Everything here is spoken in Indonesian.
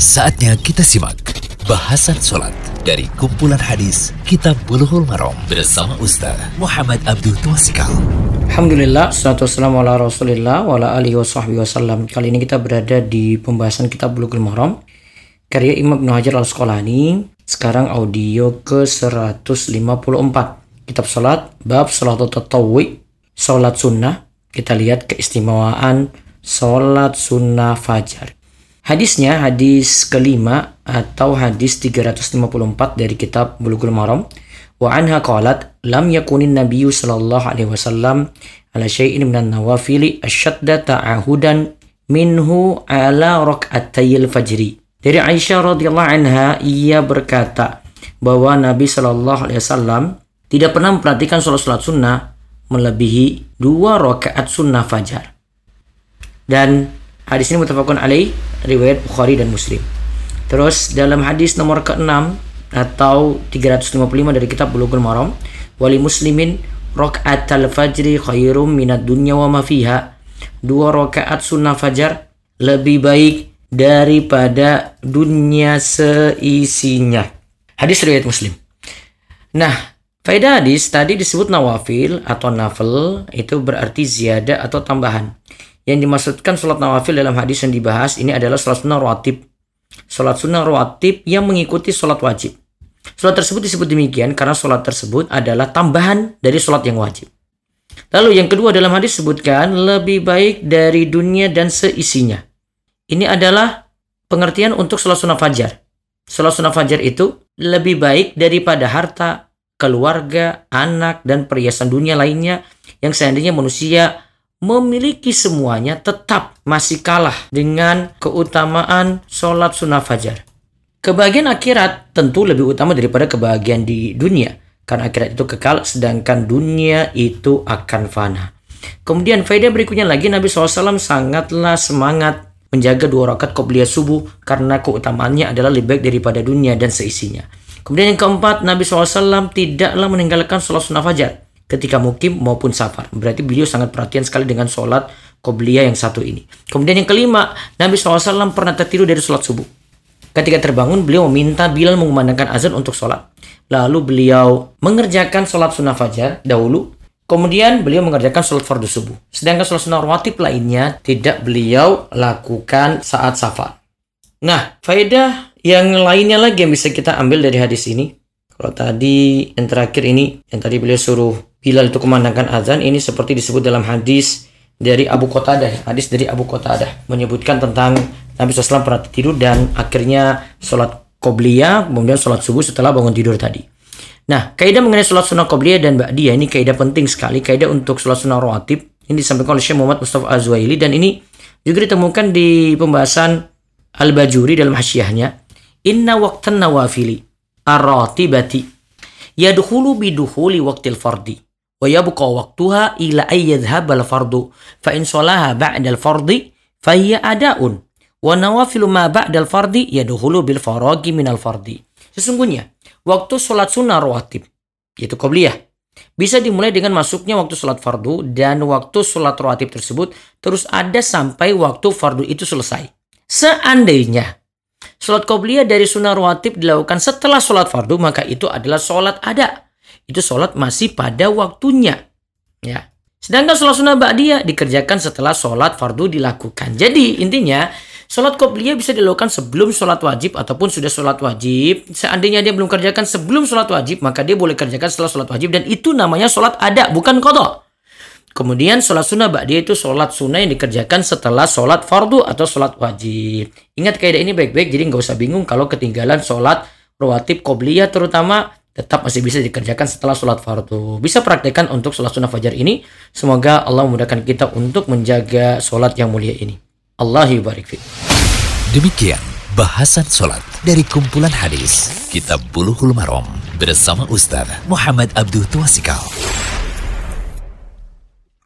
Saatnya kita simak bahasan sholat dari kumpulan hadis Kitab Bulughul Maram bersama Ustaz Muhammad Abdul Twasikal. Alhamdulillah, salatu wassalamu ala rasulillah wa ala alihi wa wasallam. Kali ini kita berada di pembahasan kitab Bulughul Maram karya Imam Ibn Hajar al-Asqalani. Sekarang audio ke-154. Kitab salat, bab salat tatawwi, salat sunnah. Kita lihat keistimewaan salat sunnah fajar. Hadisnya hadis kelima atau hadis 354 dari kitab Bulughul Maram. Wa anha qalat lam yakunin nabiyyu sallallahu alaihi wasallam ala syai'in minan nawafili asyadda ta'ahudan minhu ala rak'atayil fajri. Dari Aisyah radhiyallahu anha ia berkata bahwa Nabi sallallahu alaihi wasallam tidak pernah memperhatikan sholat-sholat sunnah melebihi dua rakaat sunnah fajar. Dan hadis ini mutafakun alaih riwayat Bukhari dan Muslim. Terus dalam hadis nomor ke-6 atau 355 dari kitab Bulughul Maram, wali muslimin al fajri khairum minad dunya wa ma fiha. Dua rakaat sunnah fajar lebih baik daripada dunia seisinya. Hadis riwayat Muslim. Nah, faedah hadis tadi disebut nawafil atau nafil itu berarti ziyadah atau tambahan. Yang dimaksudkan sholat nawafil dalam hadis yang dibahas ini adalah sholat sunnah rawatib. Sholat sunnah rawatib yang mengikuti sholat wajib. Sholat tersebut disebut demikian karena sholat tersebut adalah tambahan dari sholat yang wajib. Lalu yang kedua dalam hadis sebutkan lebih baik dari dunia dan seisinya. Ini adalah pengertian untuk sholat sunnah fajar. Sholat sunnah fajar itu lebih baik daripada harta, keluarga, anak, dan perhiasan dunia lainnya yang seandainya manusia memiliki semuanya tetap masih kalah dengan keutamaan sholat sunnah fajar. Kebahagiaan akhirat tentu lebih utama daripada kebahagiaan di dunia. Karena akhirat itu kekal, sedangkan dunia itu akan fana. Kemudian faedah berikutnya lagi Nabi SAW sangatlah semangat menjaga dua rakaat qobliyah subuh karena keutamaannya adalah lebih baik daripada dunia dan seisinya. Kemudian yang keempat, Nabi SAW tidaklah meninggalkan sholat sunnah fajar ketika mukim maupun safar. Berarti beliau sangat perhatian sekali dengan sholat qobliyah yang satu ini. Kemudian yang kelima, Nabi SAW pernah tertidur dari sholat subuh. Ketika terbangun, beliau meminta Bilal mengumandangkan azan untuk sholat. Lalu beliau mengerjakan sholat sunnah fajar dahulu. Kemudian beliau mengerjakan sholat fardu subuh. Sedangkan sholat sunnah rawatib lainnya tidak beliau lakukan saat safar. Nah, faedah yang lainnya lagi yang bisa kita ambil dari hadis ini. Kalau tadi yang terakhir ini, yang tadi beliau suruh Bilal itu kumandangkan azan ini seperti disebut dalam hadis dari Abu Qatadah, hadis dari Abu Qatadah menyebutkan tentang Nabi SAW pernah tidur dan akhirnya sholat qobliyah, kemudian sholat subuh setelah bangun tidur tadi. Nah, kaidah mengenai sholat sunnah qobliyah dan ba'diyah ini kaidah penting sekali, kaidah untuk sholat sunnah rawatib. Ini disampaikan oleh Syekh Muhammad Mustafa Azwaili dan ini juga ditemukan di pembahasan Al-Bajuri dalam hasyiahnya. Inna waqtan nawafili ar-ratibati yadkhulu bidukhuli waqtil fardi in salaha ba'da al fardi fa hiya ada'un. Wa nawafilu ma ba'da al fardi yadkhulu bil faragi min al fardi sesungguhnya waktu salat sunnah rawatib yaitu bisa dimulai dengan masuknya waktu sholat fardu dan waktu sholat rawatib tersebut terus ada sampai waktu fardu itu selesai. Seandainya sholat qobliyah dari sunnah rawatib dilakukan setelah sholat fardu maka itu adalah sholat ada itu sholat masih pada waktunya. Ya. Sedangkan sholat sunnah ba'diyah dikerjakan setelah sholat fardu dilakukan. Jadi intinya sholat qobliyah bisa dilakukan sebelum sholat wajib ataupun sudah sholat wajib. Seandainya dia belum kerjakan sebelum sholat wajib, maka dia boleh kerjakan setelah sholat wajib. Dan itu namanya sholat ada, bukan kodok. Kemudian sholat sunnah ba'diyah itu sholat sunnah yang dikerjakan setelah sholat fardu atau sholat wajib. Ingat kaidah ini baik-baik, jadi nggak usah bingung kalau ketinggalan sholat rawatib qobliyah terutama tetap masih bisa dikerjakan setelah sholat fardu. Bisa praktekkan untuk sholat sunnah fajar ini. Semoga Allah memudahkan kita untuk menjaga sholat yang mulia ini. Allah yubarik Demikian bahasan sholat dari kumpulan hadis Kitab Buluhul Marom bersama Ustaz Muhammad Abdul Tuasikal.